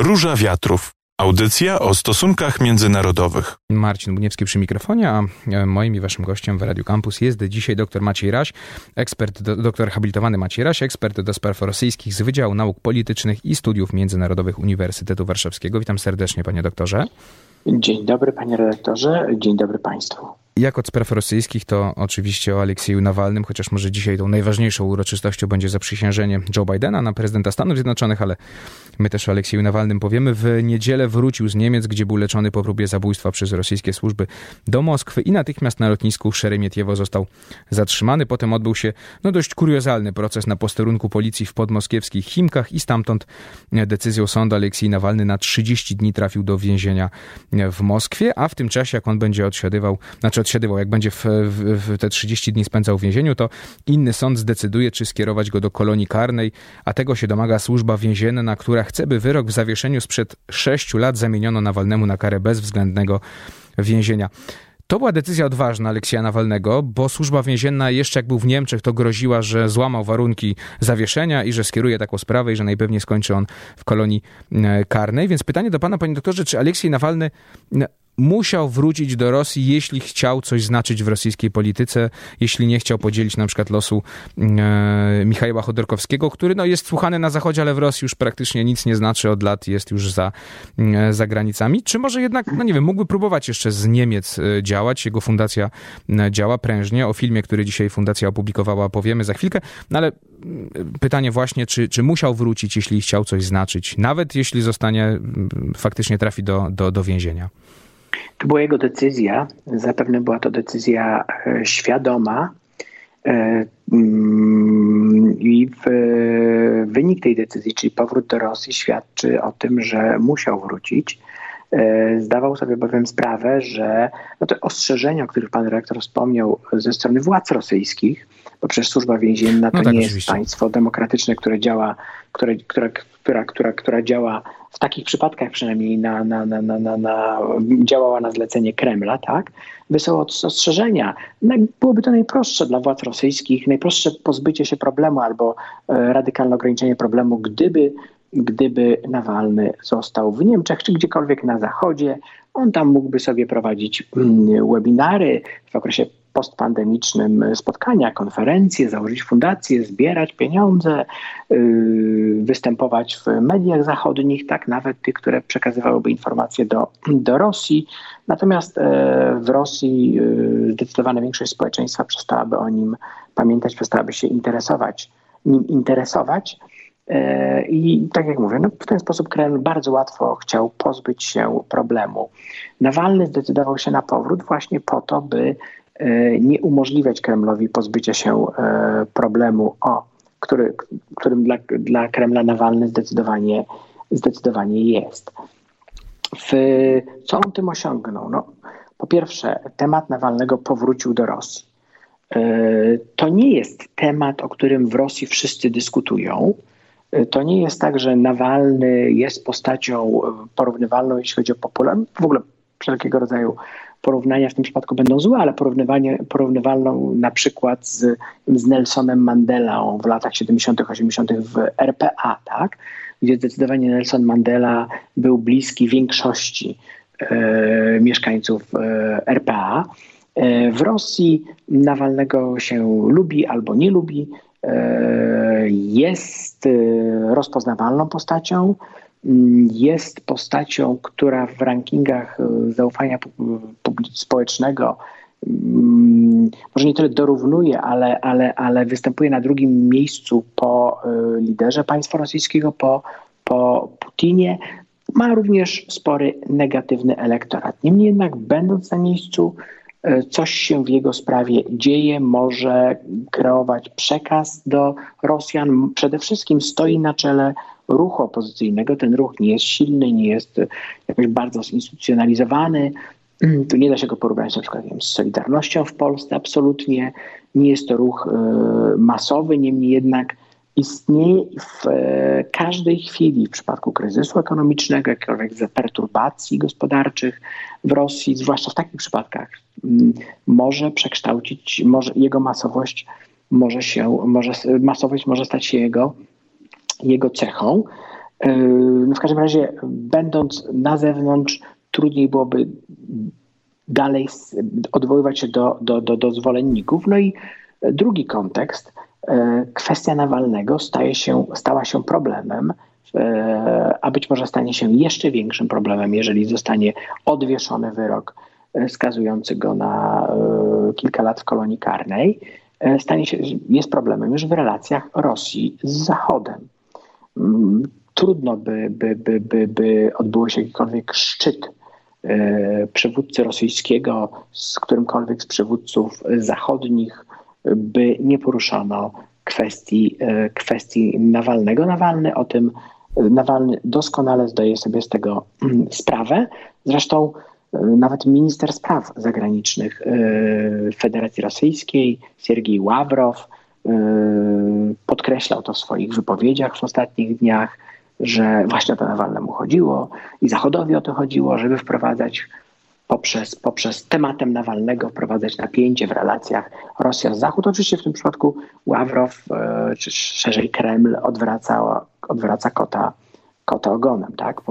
Róża Wiatrów. Audycja o stosunkach międzynarodowych. Marcin Buniewski przy mikrofonie, a e, moim i waszym gościem w Radio Campus jest dzisiaj dr Maciej Raś, ekspert, do, doktor habilitowany Maciej Raś, ekspert do spraw rosyjskich z Wydziału Nauk Politycznych i Studiów Międzynarodowych Uniwersytetu Warszawskiego. Witam serdecznie, panie doktorze. Dzień dobry, panie redaktorze, dzień dobry państwu. Jak od spraw rosyjskich, to oczywiście o Aleksieju Nawalnym, chociaż może dzisiaj tą najważniejszą uroczystością będzie zaprzysiężenie Joe Bidena na prezydenta Stanów Zjednoczonych, ale my też o Aleksieju Nawalnym powiemy. W niedzielę wrócił z Niemiec, gdzie był leczony po próbie zabójstwa przez rosyjskie służby do Moskwy i natychmiast na lotnisku Szeremietiewo został zatrzymany. Potem odbył się no, dość kuriozalny proces na posterunku policji w podmoskiewskich Chimkach i stamtąd decyzją sądu Aleksiej Nawalny na 30 dni trafił do więzienia w Moskwie, a w tym czasie, jak on będzie odsiadywał, znaczy odsiadywał, jak będzie w, w, w, te 30 dni spędzał w więzieniu, to inny sąd zdecyduje, czy skierować go do kolonii karnej, a tego się domaga służba więzienna, która chce, by wyrok w zawieszeniu sprzed 6 lat zamieniono Nawalnemu na karę bezwzględnego więzienia. To była decyzja odważna Aleksja Nawalnego, bo służba więzienna jeszcze jak był w Niemczech, to groziła, że złamał warunki zawieszenia i że skieruje taką sprawę i że najpewniej skończy on w kolonii e, karnej. Więc pytanie do pana, panie doktorze, czy Aleksiej Nawalny musiał wrócić do Rosji, jeśli chciał coś znaczyć w rosyjskiej polityce, jeśli nie chciał podzielić na przykład losu e, Michała Chodorkowskiego, który no, jest słuchany na Zachodzie, ale w Rosji już praktycznie nic nie znaczy od lat, jest już za, e, za granicami. Czy może jednak, no nie wiem, mógłby próbować jeszcze z Niemiec e, działać? Jego fundacja e, działa prężnie. O filmie, który dzisiaj fundacja opublikowała, powiemy za chwilkę, no ale mm, pytanie właśnie, czy, czy musiał wrócić, jeśli chciał coś znaczyć, nawet jeśli zostanie, mm, faktycznie trafi do, do, do więzienia. To była jego decyzja. Zapewne była to decyzja e, świadoma. E, mm, I wynik tej decyzji, czyli powrót do Rosji, świadczy o tym, że musiał wrócić. E, zdawał sobie bowiem sprawę, że no te ostrzeżenia, o których pan rektor wspomniał ze strony władz rosyjskich, bo przecież służba więzienna to no tak, nie oczywiście. jest państwo demokratyczne, które działa, które, która, która, która, która działa w takich przypadkach przynajmniej na, na, na, na, na, na działała na zlecenie Kremla, tak? Wysyłał ostrzeżenia. No, byłoby to najprostsze dla władz rosyjskich, najprostsze pozbycie się problemu albo e, radykalne ograniczenie problemu, gdyby gdyby Nawalny został w Niemczech czy gdziekolwiek na zachodzie, on tam mógłby sobie prowadzić mm, webinary w okresie postpandemicznym spotkania, konferencje, założyć fundacje, zbierać pieniądze, yy, występować w mediach zachodnich, tak nawet tych, które przekazywałyby informacje do, do Rosji. Natomiast e, w Rosji yy, zdecydowana większość społeczeństwa przestałaby o nim pamiętać, przestałaby się interesować, nim interesować. E, I tak jak mówię, no w ten sposób Kreml bardzo łatwo chciał pozbyć się problemu. Nawalny zdecydował się na powrót właśnie po to, by nie umożliwiać Kremlowi pozbycia się e, problemu, o, który, którym dla, dla Kremla Nawalny zdecydowanie, zdecydowanie jest. W, co on tym osiągnął? No, po pierwsze, temat Nawalnego powrócił do Rosji. To nie jest temat, o którym w Rosji wszyscy dyskutują. To nie jest tak, że Nawalny jest postacią porównywalną, jeśli chodzi o popularność. W ogóle wszelkiego rodzaju porównania w tym przypadku będą złe, ale porównywanie, porównywalną na przykład z, z Nelsonem Mandelą w latach 70., 80. w RPA, tak? gdzie zdecydowanie Nelson Mandela był bliski większości e, mieszkańców e, RPA. E, w Rosji Nawalnego się lubi albo nie lubi. Jest rozpoznawalną postacią, jest postacią, która w rankingach e, zaufania społecznego mm, może nie tyle dorównuje, ale, ale, ale występuje na drugim miejscu po liderze państwa rosyjskiego, po, po Putinie. Ma również spory negatywny elektorat. Niemniej jednak, będąc na miejscu coś się w jego sprawie dzieje, może kreować przekaz do Rosjan. Przede wszystkim stoi na czele ruchu opozycyjnego. Ten ruch nie jest silny, nie jest jakoś bardzo zinstytucjonalizowany. Tu nie da się go porównać na przykład wiem, z Solidarnością w Polsce, absolutnie. Nie jest to ruch e, masowy, niemniej jednak istnieje w e, każdej chwili w przypadku kryzysu ekonomicznego, jakichkolwiek perturbacji gospodarczych w Rosji, zwłaszcza w takich przypadkach, może przekształcić, może jego masowość może się, może, masowość może stać się jego, jego cechą. No w każdym razie, będąc na zewnątrz, trudniej byłoby dalej odwoływać się do, do, do, do zwolenników. No i drugi kontekst, kwestia Nawalnego staje się, stała się problemem, a być może stanie się jeszcze większym problemem, jeżeli zostanie odwieszony wyrok skazujący go na kilka lat w kolonii karnej. Stanie się, jest problemem już w relacjach Rosji z Zachodem. Mm, trudno by, by, by, by, by odbyło się jakikolwiek szczyt e, przywódcy rosyjskiego z którymkolwiek z przywódców zachodnich, by nie poruszano kwestii, e, kwestii Nawalnego. Nawalny o tym, Nawalny doskonale zdaje sobie z tego mm, sprawę. Zresztą e, nawet minister spraw zagranicznych Federacji Rosyjskiej, Siergiej Ławrow, podkreślał to w swoich wypowiedziach w ostatnich dniach, że właśnie o to Nawalnemu chodziło i Zachodowi o to chodziło, żeby wprowadzać poprzez, poprzez tematem Nawalnego wprowadzać napięcie w relacjach Rosja-Zachód. Oczywiście w tym przypadku Ławrow, e, czy szerzej Kreml odwraca, odwraca kota, kota ogonem. Tak? E,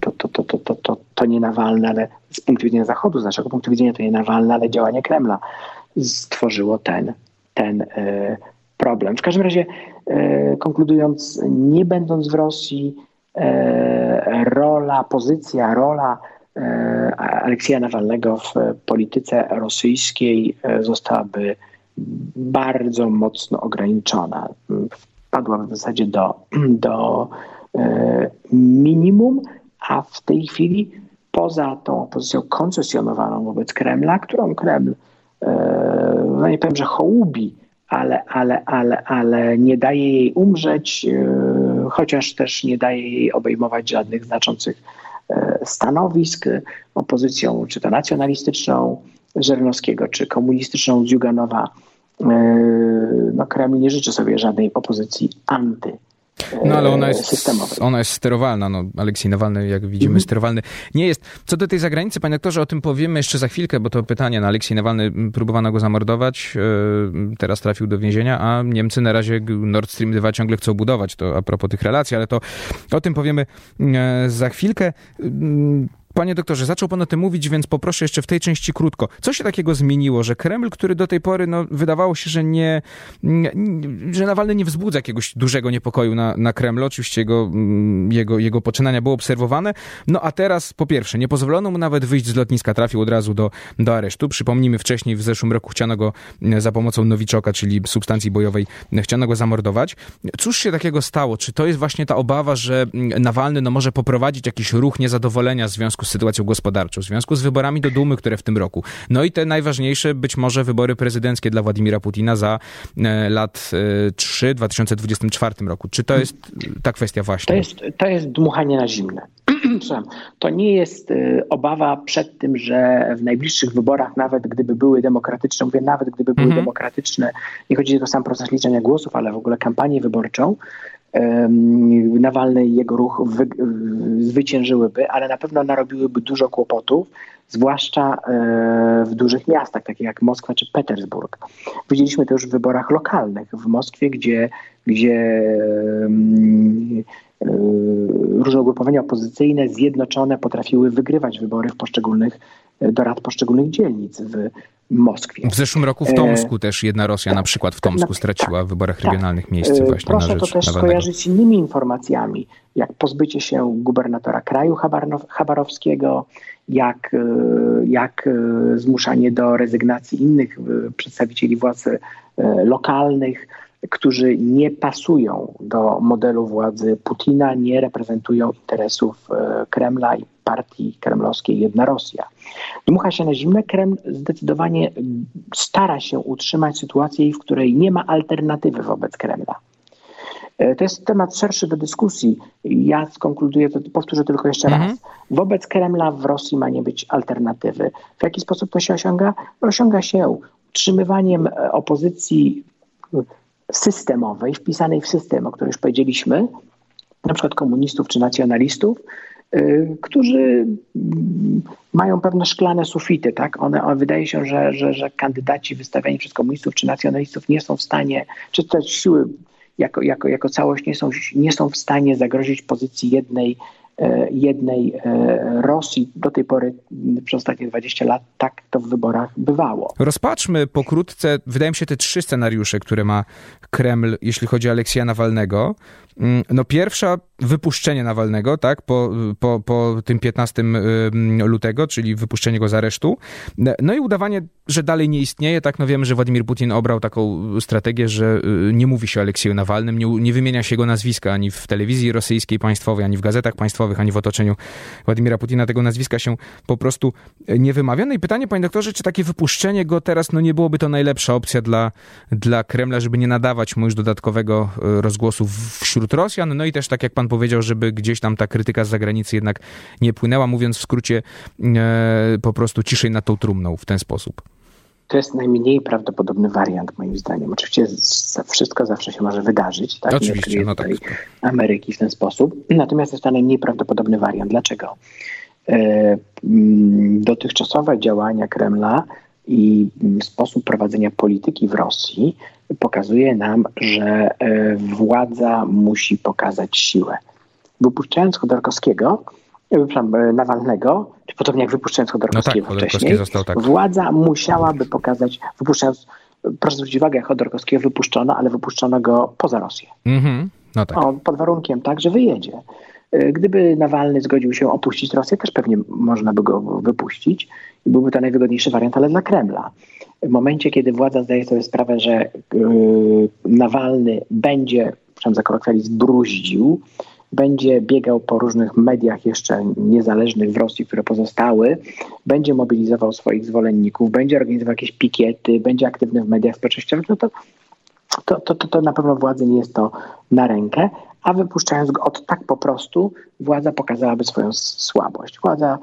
to, to, to, to, to, to, to nie Nawalne, ale z punktu widzenia Zachodu, z naszego punktu widzenia to nie Nawalne, ale działanie Kremla stworzyło ten, ten e, problem. W każdym razie, konkludując, nie będąc w Rosji, rola, pozycja, rola Aleksieja Nawalnego w polityce rosyjskiej zostałaby bardzo mocno ograniczona. Wpadła w zasadzie do, do minimum, a w tej chwili poza tą pozycją koncesjonowaną wobec Kremla, którą Kreml, no nie powiem, że hołubi, ale, ale, ale, ale nie daje jej umrzeć, e, chociaż też nie daje jej obejmować żadnych znaczących e, stanowisk. Opozycją, czy to nacjonalistyczną Żernowskiego, czy komunistyczną Ziuganowa, e, no Kreml nie życzy sobie żadnej opozycji anty no ale ona jest, ona jest sterowalna. No, Aleksiej Nawalny, jak widzimy, mhm. sterowalny nie jest. Co do tej zagranicy, panie doktorze, o tym powiemy jeszcze za chwilkę, bo to pytanie na Aleksiej Nawalny próbowano go zamordować, e, teraz trafił do więzienia, a Niemcy na razie Nord Stream 2 ciągle chcą budować. To a propos tych relacji, ale to o tym powiemy e, za chwilkę. Panie doktorze, zaczął pan o tym mówić, więc poproszę jeszcze w tej części krótko. Co się takiego zmieniło, że Kreml, który do tej pory no, wydawało się, że nie, nie że Nawalny nie wzbudza jakiegoś dużego niepokoju na, na Kremlu, oczywiście jego, mm, jego, jego poczynania były obserwowane, no a teraz po pierwsze, nie pozwolono mu nawet wyjść z lotniska, trafił od razu do, do aresztu. Przypomnijmy, wcześniej w zeszłym roku chciano go mm, za pomocą nowiczoka, czyli substancji bojowej, chciano go zamordować. Cóż się takiego stało? Czy to jest właśnie ta obawa, że mm, Nawalny no, może poprowadzić jakiś ruch niezadowolenia w związku z sytuacją gospodarczą, w związku z wyborami do Dumy, które w tym roku. No i te najważniejsze być może wybory prezydenckie dla Władimira Putina za e, lat 3 e, w 2024 roku. Czy to jest ta kwestia właśnie? To jest, to jest dmuchanie na zimne. To nie jest e, obawa przed tym, że w najbliższych wyborach, nawet gdyby były demokratyczne, mówię nawet gdyby były mhm. demokratyczne, nie chodzi o sam proces liczenia głosów, ale w ogóle kampanię wyborczą, Nawalny i jego ruch wy, zwyciężyłyby, ale na pewno narobiłyby dużo kłopotów, zwłaszcza e, w dużych miastach, takich jak Moskwa czy Petersburg. Widzieliśmy to już w wyborach lokalnych w Moskwie, gdzie, gdzie e, różne ugrupowania opozycyjne zjednoczone potrafiły wygrywać wybory w poszczególnych, do rad poszczególnych dzielnic w Moskwie. W zeszłym roku w e, Tomsku e... też jedna Rosja na przykład w Tomsku straciła w wyborach tak, regionalnych miejsce właśnie Proszę na rzecz to też Nawalnego. skojarzyć z innymi informacjami, jak pozbycie się gubernatora kraju Chabarowskiego, jak, e, jak zmuszanie do rezygnacji innych przedstawicieli władz lokalnych, którzy nie pasują do modelu władzy Putina, nie reprezentują interesów e, Kremla i partii kremlowskiej Jedna Rosja. Dmucha się na zimne. Kreml zdecydowanie stara się utrzymać sytuację, w której nie ma alternatywy wobec Kremla. E, to jest temat szerszy do dyskusji. Ja skonkluduję, to powtórzę tylko jeszcze raz. Mhm. Wobec Kremla w Rosji ma nie być alternatywy. W jaki sposób to się osiąga? Osiąga się utrzymywaniem e, opozycji systemowej, wpisanej w system, o którym już powiedzieliśmy, na przykład komunistów czy nacjonalistów, którzy mm, mają pewne szklane sufity, tak? One wydaje się, że, że, że kandydaci wystawiani przez komunistów czy nacjonalistów nie są w stanie, czy te siły jako, jako, jako całość nie są, nie są w stanie zagrozić pozycji jednej E, jednej e, Rosji. Do tej pory przez ostatnie 20 lat tak to w wyborach bywało. Rozpatrzmy pokrótce, wydaje mi się, te trzy scenariusze, które ma Kreml, jeśli chodzi o Aleksja Nawalnego. Mm, no pierwsza, wypuszczenie Nawalnego, tak, po, po, po tym 15 lutego, czyli wypuszczenie go z aresztu. No i udawanie, że dalej nie istnieje, tak, no wiemy, że Władimir Putin obrał taką strategię, że y, nie mówi się o Aleksieju Nawalnym, nie, nie wymienia się jego nazwiska ani w telewizji rosyjskiej państwowej, ani w gazetach państwowych, ani w otoczeniu Władimira Putina tego nazwiska się po prostu nie wymawia. No i pytanie, panie doktorze, czy takie wypuszczenie go teraz, no nie byłoby to najlepsza opcja dla, dla Kremla, żeby nie nadawać mu już dodatkowego y, rozgłosu wśród wśród Rosjan, no i też tak jak pan powiedział, żeby gdzieś tam ta krytyka z zagranicy jednak nie płynęła, mówiąc w skrócie e, po prostu ciszej nad tą trumną w ten sposób. To jest najmniej prawdopodobny wariant, moim zdaniem. Oczywiście wszystko zawsze się może wydarzyć, tak? Oczywiście, no tak. Ameryki w ten sposób. Natomiast jest to najmniej prawdopodobny wariant. Dlaczego? E, dotychczasowe działania Kremla i sposób prowadzenia polityki w Rosji pokazuje nam, że e, władza musi pokazać siłę. Wypuszczając Chodorkowskiego, e, przepraszam, e, Nawalnego, czy podobnie jak wypuszczając Chodorkowskiego no tak, wcześniej, został, tak. władza musiałaby pokazać, wypuszczając, proszę zwrócić uwagę, Chodorkowskiego wypuszczono, ale wypuszczono go poza Rosję. Mm-hmm. No tak. o, pod warunkiem tak, że wyjedzie. Gdyby Nawalny zgodził się opuścić Rosję, też pewnie można by go wypuścić i byłby to najwygodniejszy wariant, ale dla Kremla. W momencie, kiedy władza zdaje sobie sprawę, że yy, Nawalny będzie, przynajmniej za kolokwializm, bruździł, będzie biegał po różnych mediach jeszcze niezależnych w Rosji, które pozostały, będzie mobilizował swoich zwolenników, będzie organizował jakieś pikiety, będzie aktywny w mediach społecznościowych, no to, to, to, to, to na pewno władzy nie jest to na rękę, a wypuszczając go od tak po prostu, władza pokazałaby swoją słabość. Władza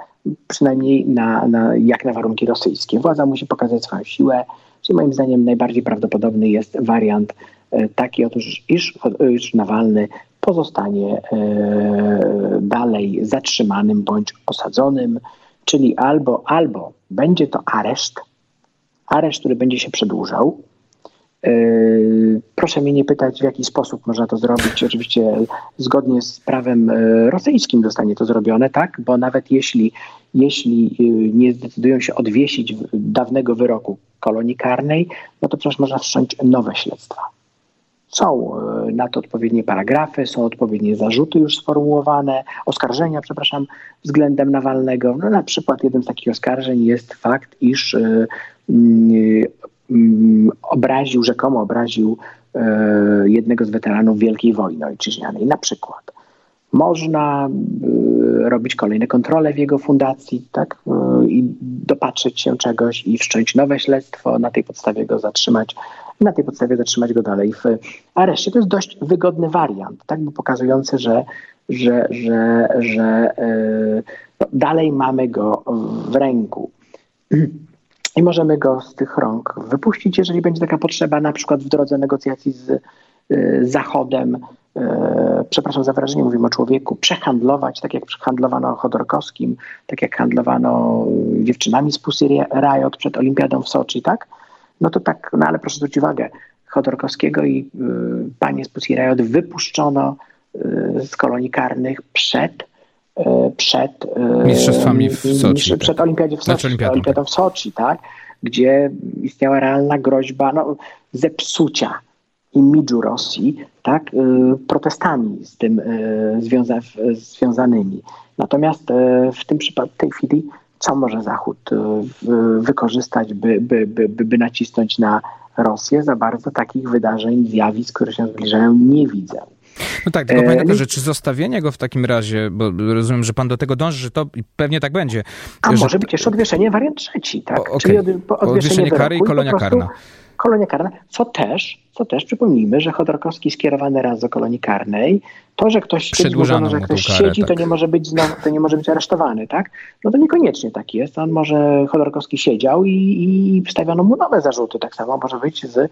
przynajmniej na, na, jak na warunki rosyjskie. Władza musi pokazać swoją siłę, czyli moim zdaniem najbardziej prawdopodobny jest wariant e, taki, otóż iż, iż Nawalny pozostanie e, dalej zatrzymanym bądź osadzonym, czyli albo, albo będzie to areszt, areszt, który będzie się przedłużał, proszę mnie nie pytać, w jaki sposób można to zrobić. Oczywiście zgodnie z prawem yy, rosyjskim zostanie to zrobione, tak? Bo nawet jeśli, jeśli yy, nie zdecydują się odwiesić dawnego wyroku kolonii karnej, no to przecież można wszcząć nowe śledztwa. Są na to odpowiednie paragrafy, są odpowiednie zarzuty już sformułowane, oskarżenia, przepraszam, względem Nawalnego. No, na przykład jednym z takich oskarżeń jest fakt, iż Mm, obraził, rzekomo obraził e, jednego z weteranów Wielkiej Wojny Ojczyźnianej. Na przykład można e, robić kolejne kontrole w jego fundacji tak? E, i dopatrzeć się czegoś i wszcząć nowe śledztwo, na tej podstawie go zatrzymać, na tej podstawie zatrzymać go dalej w areszcie. To jest dość wygodny wariant, tak? bo pokazujący, że, że, że, że no, dalej mamy go w ręku. i możemy go z tych rąk wypuścić, jeżeli będzie taka potrzeba, na przykład w drodze negocjacji z y, Zachodem, y, przepraszam za wyrażenie, mówimy o człowieku, przehandlować, tak jak handlowano Chodorkowskim, tak jak handlowano dziewczynami z Pussy Riot przed Olimpiadą w Soczi, tak? No to tak, no ale proszę zwrócić uwagę, Chodorkowskiego i y, panie z Pussy Riot wypuszczono z kolonii karnych przed przed e, mistrzostwami w Soczi. Przed Olimpiadą w Soczi, znaczy Olimpiadą w Soczi, tak? gdzie istniała realna groźba no, zepsucia imidżu Rosji tak, e, protestami z tym związa związanymi. Natomiast w tym przypadku, w tej chwili, co może Zachód wykorzystać, by, by, by, by nacisnąć na Rosję? Za bardzo takich wydarzeń, zjawisk, które się zbliżają, nie widzę. No tak, tylko pamiętam, że czy zostawienie go w takim razie, bo rozumiem, że pan do tego dąży, że to pewnie tak będzie. A że... może być jeszcze odwieszenie wariant trzeci, tak? O, okay. Czyli od, odwieszenie, odwieszenie kary i kolonia karna. Kolonia karna, co też, co też przypomnijmy, że Chodorkowski skierowany raz do kolonii karnej, to, że ktoś, mówiono, że ktoś karę, siedzi, tak. to nie może być to nie może być aresztowany, tak? No to niekoniecznie tak jest. On może Chodorkowski siedział i, i wstawiono mu nowe zarzuty. Tak samo może być z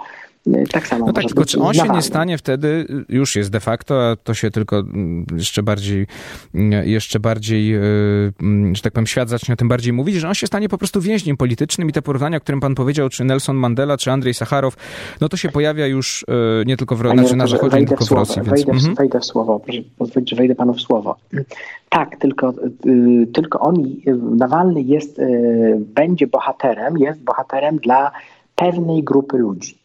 tak samo. No tak, tylko czy on się nie stanie wtedy, już jest de facto, a to się tylko mm, jeszcze bardziej, mm, jeszcze bardziej, y, mm, że tak powiem, świat zacznie o tym bardziej mówić, że on się stanie po prostu więźniem politycznym i te porównania, o którym pan powiedział, czy Nelson Mandela, czy Andrzej Sacharow, no to się pojawia już już nie tylko w, znaczy na Zachodzie, nie tylko w Rosji. Więc... Wejdę, w, mhm. wejdę w słowo, proszę pozwolić, że wejdę panu w słowo. Tak, tylko, tylko on, Nawalny jest, będzie bohaterem, jest bohaterem dla pewnej grupy ludzi.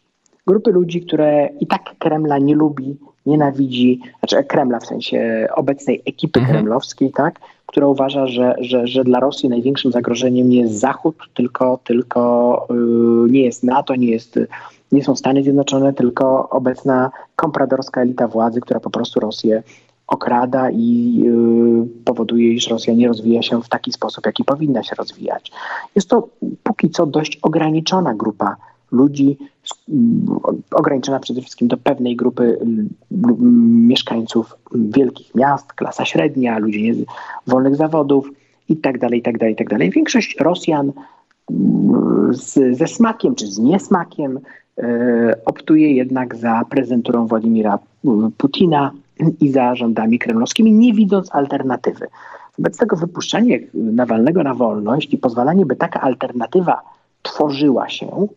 Grupy ludzi, które i tak Kremla nie lubi, nienawidzi, znaczy Kremla w sensie obecnej ekipy mhm. kremlowskiej, tak, która uważa, że, że, że dla Rosji największym zagrożeniem nie jest Zachód, tylko, tylko yy, nie jest NATO, nie, jest, nie są Stany Zjednoczone, tylko obecna kompradorska elita władzy, która po prostu Rosję okrada i yy, powoduje, iż Rosja nie rozwija się w taki sposób, jaki powinna się rozwijać. Jest to póki co dość ograniczona grupa ludzi, ograniczona przede wszystkim do pewnej grupy mieszkańców wielkich miast, klasa średnia, ludzi wolnych zawodów itd., itd., itd. Większość Rosjan z, ze smakiem czy z niesmakiem optuje jednak za prezydenturą Władimira Putina i za rządami kremlowskimi, nie widząc alternatywy. Wobec tego wypuszczenie Nawalnego na wolność i pozwalanie, by taka alternatywa tworzyła się,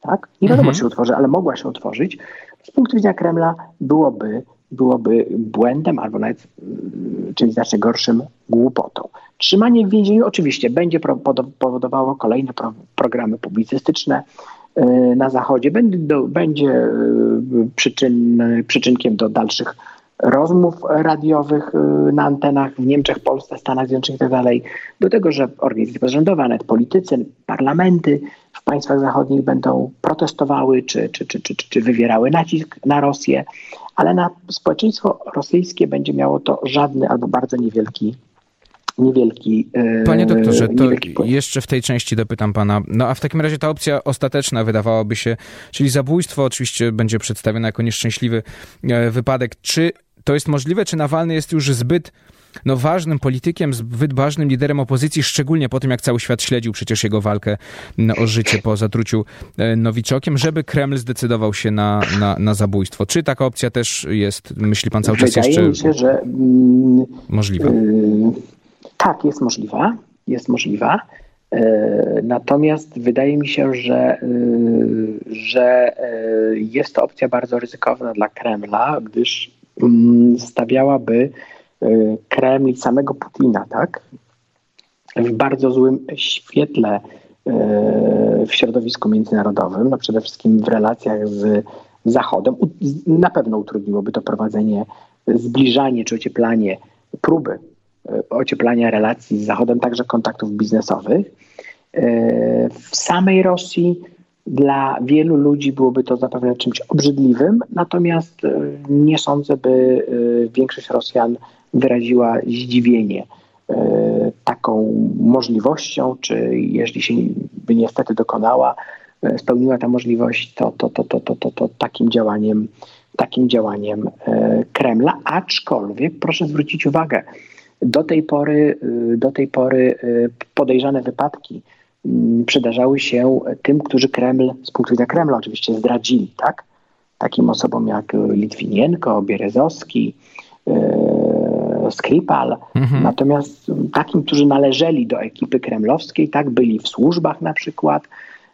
tak? Nie wiadomo, mhm. czy się utworzy, ale mogła się utworzyć. Z punktu widzenia Kremla byłoby, byłoby błędem albo nawet yy, czymś znacznie gorszym głupotą. Trzymanie w więzieniu oczywiście będzie powodowało kolejne pro, programy publicystyczne na Zachodzie, będzie, do, będzie yy, przyczyn, przyczynkiem do dalszych rozmów radiowych na antenach w Niemczech, Polsce, Stanach Zjednoczonych itd. Tak do tego, że organizacje pozarządowe, nawet politycy, parlamenty w państwach zachodnich będą protestowały czy, czy, czy, czy, czy wywierały nacisk na Rosję, ale na społeczeństwo rosyjskie będzie miało to żadny albo bardzo niewielki niewielki. Y, Panie doktorze, to jeszcze w tej części dopytam pana. No a w takim razie ta opcja ostateczna wydawałaby się, czyli zabójstwo oczywiście będzie przedstawione jako nieszczęśliwy e, wypadek. Czy to jest możliwe, czy Nawalny jest już zbyt no, ważnym politykiem, zbyt ważnym liderem opozycji, szczególnie po tym, jak cały świat śledził przecież jego walkę o życie po zatruciu e, Nowiczokiem, żeby Kreml zdecydował się na, na, na zabójstwo. Czy taka opcja też jest, myśli pan cały czas Wydaje jeszcze się, że, mm, możliwa? Yy, tak, jest możliwa. Jest możliwa. Yy, natomiast wydaje mi się, że, yy, że jest to opcja bardzo ryzykowna dla Kremla, gdyż Mm, stawiałaby Kreml i samego Putina, tak? W bardzo złym świetle w środowisku międzynarodowym, no przede wszystkim w relacjach z Zachodem. Na pewno utrudniłoby to prowadzenie, zbliżanie czy ocieplanie, próby ocieplania relacji z Zachodem, także kontaktów biznesowych. W samej Rosji dla wielu ludzi byłoby to zapewne czymś obrzydliwym, natomiast e, nie sądzę, by e, większość Rosjan wyraziła zdziwienie e, taką możliwością, czy jeśli się by niestety dokonała, spełniła ta możliwość, to, to, to, to, to, to, to takim działaniem takim działaniem Kremla, aczkolwiek proszę zwrócić uwagę, do tej pory, do tej pory podejrzane wypadki Mm, przydarzały się tym, którzy Kreml, z punktu widzenia Kremla oczywiście zdradzili, tak? Takim osobom jak Litwinienko, Bierezowski, e, Skripal. Mhm. Natomiast takim, którzy należeli do ekipy kremlowskiej, tak, byli w służbach na przykład,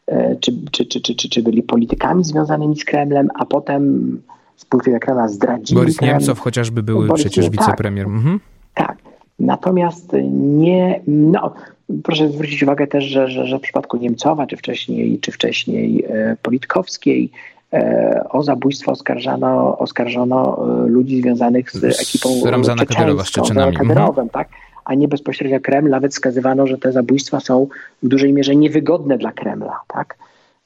e, czy, czy, czy, czy, czy, byli politykami związanymi z Kremlem, a potem z punktu widzenia Kremla zdradzili Boris Kreml. Niemcow chociażby Boris przecież wicepremier. Tak, mhm. tak. Natomiast nie, no, Proszę zwrócić uwagę też, że, że, że w przypadku Niemcowa, czy wcześniej, czy wcześniej e, Politkowskiej, e, o zabójstwo oskarżano, oskarżono e, ludzi związanych z ekipą z Ramzana Kadyrowa, z Czeczynami. Mhm. tak? a nie bezpośrednio Kreml. Nawet wskazywano, że te zabójstwa są w dużej mierze niewygodne dla Kremla. Tak?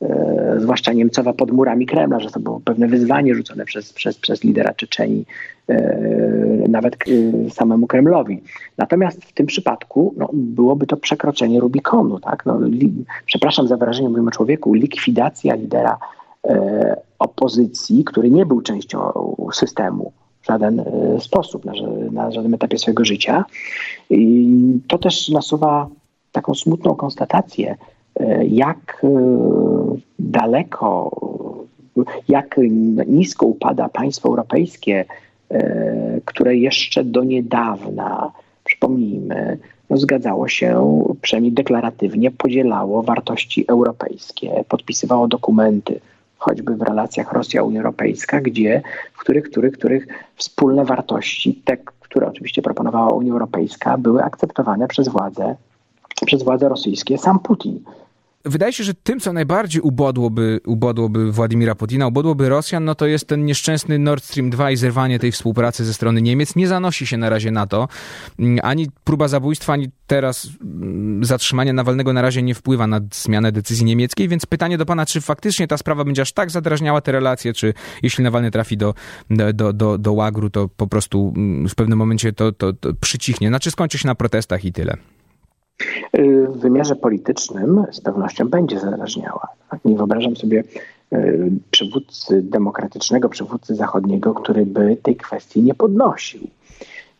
E, zwłaszcza Niemcowa pod murami Kremla, że to było pewne wyzwanie rzucone przez, przez, przez lidera Czeczeni, e, nawet e, samemu Kremlowi. Natomiast w tym przypadku no, byłoby to przekroczenie Rubikonu. Tak? No, li, przepraszam za wyrażenie, mówimy człowieku, likwidacja lidera opozycji, który nie był częścią systemu w żaden sposób, na, na żadnym etapie swojego życia. I to też nasuwa taką smutną konstatację, jak e, daleko, jak nisko upada państwo europejskie, e, które jeszcze do niedawna, przypomnijmy, no zgadzało się, przynajmniej deklaratywnie podzielało wartości europejskie, podpisywało dokumenty choćby w relacjach Rosja-Unia Europejska, gdzie, w których, których, których wspólne wartości, te, które oczywiście proponowała Unia Europejska, były akceptowane przez władze, przez władze rosyjskie, sam Putin. Wydaje się, że tym, co najbardziej ubodłoby, ubodłoby Władimira Putina, ubodłoby Rosjan, no to jest ten nieszczęsny Nord Stream 2 i zerwanie tej współpracy ze strony Niemiec. Nie zanosi się na razie na to. Mm, ani próba zabójstwa, ani teraz mm, zatrzymanie Nawalnego na razie nie wpływa na zmianę decyzji niemieckiej, więc pytanie do pana, czy faktycznie ta sprawa będzie aż tak zadrażniała te relacje, czy jeśli Nawalny trafi do, do, do, do łagru, to po prostu mm, w pewnym momencie to, to, to przycichnie. Znaczy skończy się na protestach i tyle. Y, w wymiarze politycznym z pewnością będzie zadrażniała. Tak? Nie wyobrażam sobie y, przywódcy demokratycznego, przywódcy zachodniego, który by tej kwestii nie podnosił.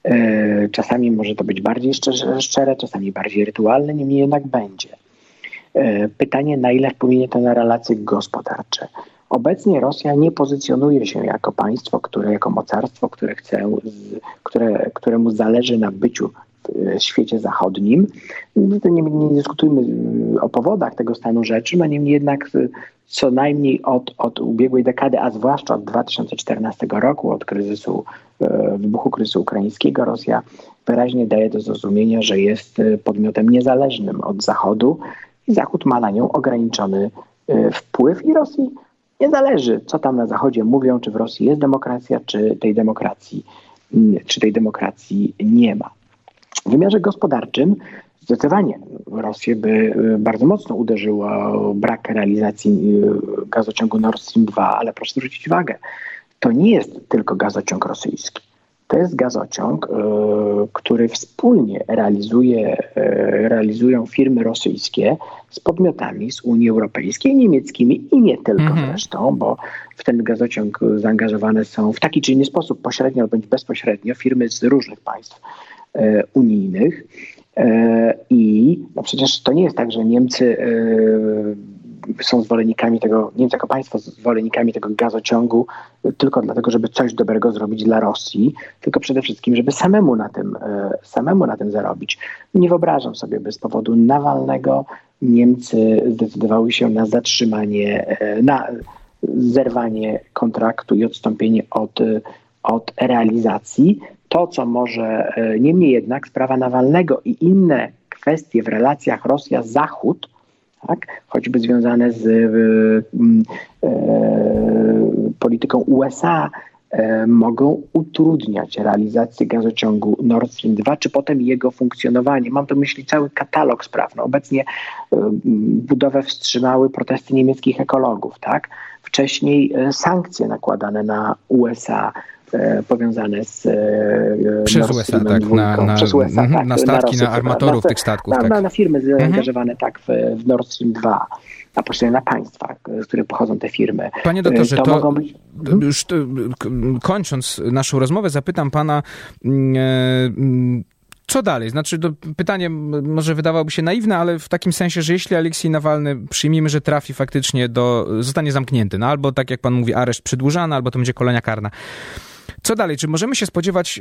Y, czasami może to być bardziej szczere, czasami bardziej rytualne, niemniej jednak będzie. Pytanie, na ile wpłynie to na relacje gospodarcze. Obecnie Rosja nie pozycjonuje się jako państwo, które, jako mocarstwo, które chce, które, któremu zależy na byciu świecie zachodnim. No nie, nie dyskutujmy o powodach tego stanu rzeczy, no niemniej jednak co najmniej od, od ubiegłej dekady, a zwłaszcza od 2014 roku, od kryzysu, e, wybuchu kryzysu ukraińskiego, Rosja wyraźnie daje do zrozumienia, że jest podmiotem niezależnym od Zachodu i Zachód ma na nią ograniczony e, wpływ i Rosji nie zależy, co tam na Zachodzie mówią, czy w Rosji jest demokracja, czy tej demokracji, czy tej demokracji nie ma. W wymiarze gospodarczym zdecydowanie Rosję by y, bardzo mocno uderzyło brak realizacji y, gazociągu Nord Stream 2, ale proszę zwrócić uwagę, to nie jest tylko gazociąg rosyjski. To jest gazociąg, y, który wspólnie realizuje, realizują firmy rosyjskie z podmiotami z Unii Europejskiej, niemieckimi i nie tylko mhm. zresztą, bo w ten gazociąg zaangażowane są w taki czy inny sposób, pośrednio bądź bezpośrednio, firmy z różnych państw unijnych. E, I no przecież to nie jest tak, że Niemcy e, są zwolennikami tego, Niemcy jako państwo zwolennikami tego gazociągu tylko dlatego, żeby coś dobrego zrobić dla Rosji, tylko przede wszystkim, żeby samemu na tym, samemu na tym zarobić. Nie wyobrażam sobie, by z powodu Nawalnego Niemcy zdecydowały się na zatrzymanie, na zerwanie kontraktu i odstąpienie od, od realizacji to, co może, e, niemniej jednak sprawa Nawalnego i inne kwestie w relacjach Rosja-Zachód, tak, choćby związane z e, e, polityką USA, mogą utrudniać realizację gazociągu Nord Stream 2, czy potem jego funkcjonowanie. Mam tu myśli cały katalog spraw. No, obecnie budowę wstrzymały protesty niemieckich ekologów, tak? Wcześniej sankcje nakładane na USA powiązane z e, przez USA, tak, na, na, przez USA, tak, na statki, na, na armatorów na, tych statków. Na, tak. na, firmy zaangażowane tak w, w Nord Stream 2 a pośrednio na państwa, z których pochodzą te firmy. Panie doktorze, to, to być... już to, kończąc naszą rozmowę, zapytam pana, mm, e, mm, co dalej? Znaczy, to pytanie może wydawałoby się naiwne, ale w takim sensie, że jeśli Aleksiej Nawalny przyjmijmy, że trafi faktycznie do, zostanie zamknięty, no albo tak jak pan mówi, areszt przedłużany, albo to będzie kolonia karna. Co dalej? Czy możemy się spodziewać,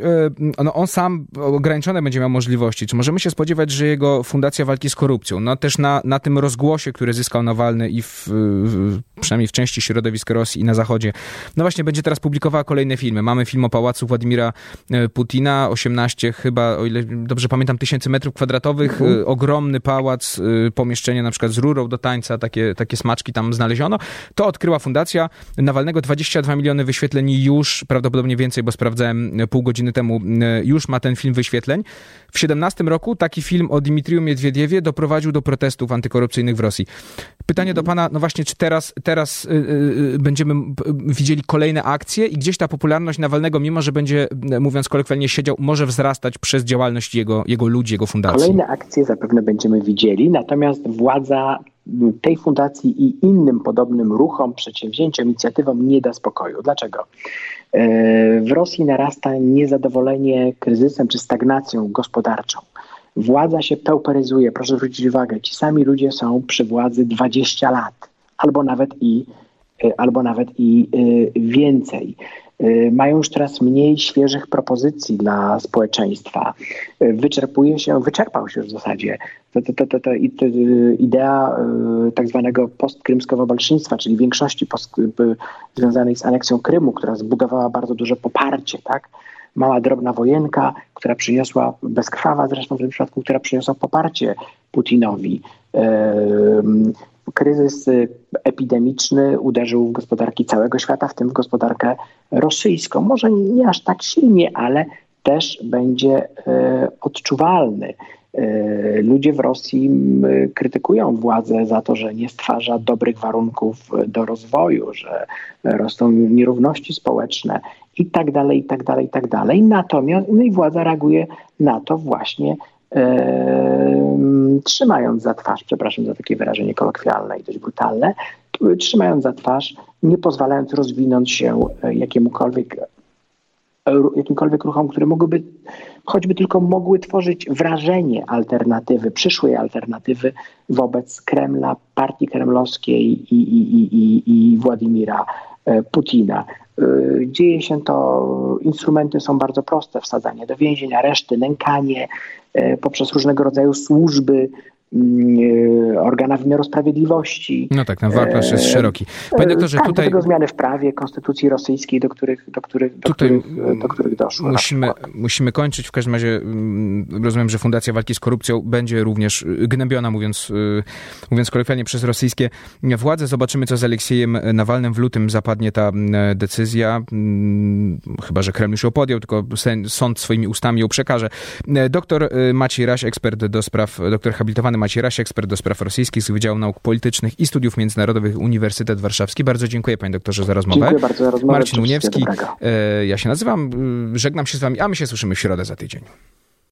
e, no on sam ograniczone będzie miał możliwości, czy możemy się spodziewać, że jego Fundacja Walki z Korupcją, no też na, na tym rozgłosie, który zyskał Nawalny i w, w, przynajmniej w części środowisk Rosji i na Zachodzie, no właśnie będzie teraz publikowała kolejne filmy. Mamy film o pałacu Władimira e, Putina, 18 chyba, o ile dobrze pamiętam, tysięcy metrów kwadratowych, mhm. E, ogromny pałac, pomieszczenie na przykład z rurą do tańca, takie, takie smaczki tam znaleziono. To odkryła Fundacja Nawalnego, 22 miliony wyświetleń już, prawdopodobnie więcej więcej, bo sprawdzałem pół godziny temu, e, już ma ten film wyświetleń. W 17 roku taki film o Dimitriu Miedwiediewie doprowadził do protestów antykorupcyjnych w Rosji. Pytanie do pana, no właśnie, czy teraz, teraz yy, będziemy widzieli kolejne akcje i gdzieś ta popularność Nawalnego, mimo że będzie, mówiąc kolokwialnie, siedział, może wzrastać przez działalność jego, jego ludzi, jego fundacji? Kolejne akcje zapewne będziemy widzieli, natomiast władza tej fundacji i innym podobnym ruchom, przedsięwzięciom, inicjatywom nie da spokoju. Dlaczego? E, w Rosji narasta niezadowolenie kryzysem czy stagnacją gospodarczą. Władza się pełperyzuje. Proszę zwrócić uwagę, ci sami ludzie są przy władzy 20 lat, albo nawet i, e, albo nawet i e, więcej. Mają już teraz mniej świeżych propozycji dla społeczeństwa. Wyczerpuje się, wyczerpał się już w zasadzie to, to, to, to, idea tak zwanego postkrymskowo-bolszyństwa, czyli większości post, związanej z aneksją Krymu, która zbudowała bardzo duże poparcie, tak? mała, drobna wojenka, która przyniosła, bezkrwawa zresztą w tym przypadku, która przyniosła poparcie Putinowi. Kryzys epidemiczny uderzył w gospodarki całego świata, w tym w gospodarkę rosyjską. Może nie aż tak silnie, ale też będzie e, odczuwalny. E, ludzie w Rosji krytykują władzę za to, że nie stwarza dobrych warunków do rozwoju, że rosną nierówności społeczne i tak dalej, i tak dalej, i tak dalej. Natomiast no i władza reaguje na to właśnie e, trzymając za twarz, przepraszam za takie wyrażenie kolokwialne i dość brutalne, trzymając za twarz, nie pozwalając rozwinąć się jakiemukolwiek jakimkolwiek ruchom, które mogłyby, choćby tylko mogły tworzyć wrażenie alternatywy, przyszłej alternatywy wobec Kremla, partii kremlowskiej i, i, i, i Władimira e, Putina. E, dzieje się to, instrumenty są bardzo proste, wsadzanie do więzień, areszty, nękanie, e, poprzez różnego rodzaju służby, organa wymiaru sprawiedliwości. No tak, ten wachlarz jest szeroki. Panie doktorze, tak, tutaj... do tego zmiany w prawie, konstytucji rosyjskiej, do których, do których, do tutaj których, do których doszło. Musimy, musimy kończyć. W każdym razie mm, rozumiem, że Fundacja Walki z Korupcją będzie również gnębiona, mówiąc, y, mówiąc kolokwialnie, przez rosyjskie władze. Zobaczymy, co z Aleksiejem Nawalnym. W lutym zapadnie ta mm, decyzja. Chyba, że Kreml już ją podjął, tylko sąd swoimi ustami ją przekaże. Doktor y, Maciej Raś, ekspert do spraw, doktor habilitowany Maciej Raś, ekspert do spraw rosyjskich z Wydziału Nauk Politycznych i Studiów Międzynarodowych Uniwersytet Warszawski. Bardzo dziękuję panie doktorze za rozmowę. Dziękuję bardzo za rozmowę. Marcin Uniewski. E, ja się nazywam, żegnam się z wami, a my się słyszymy w środę za tydzień.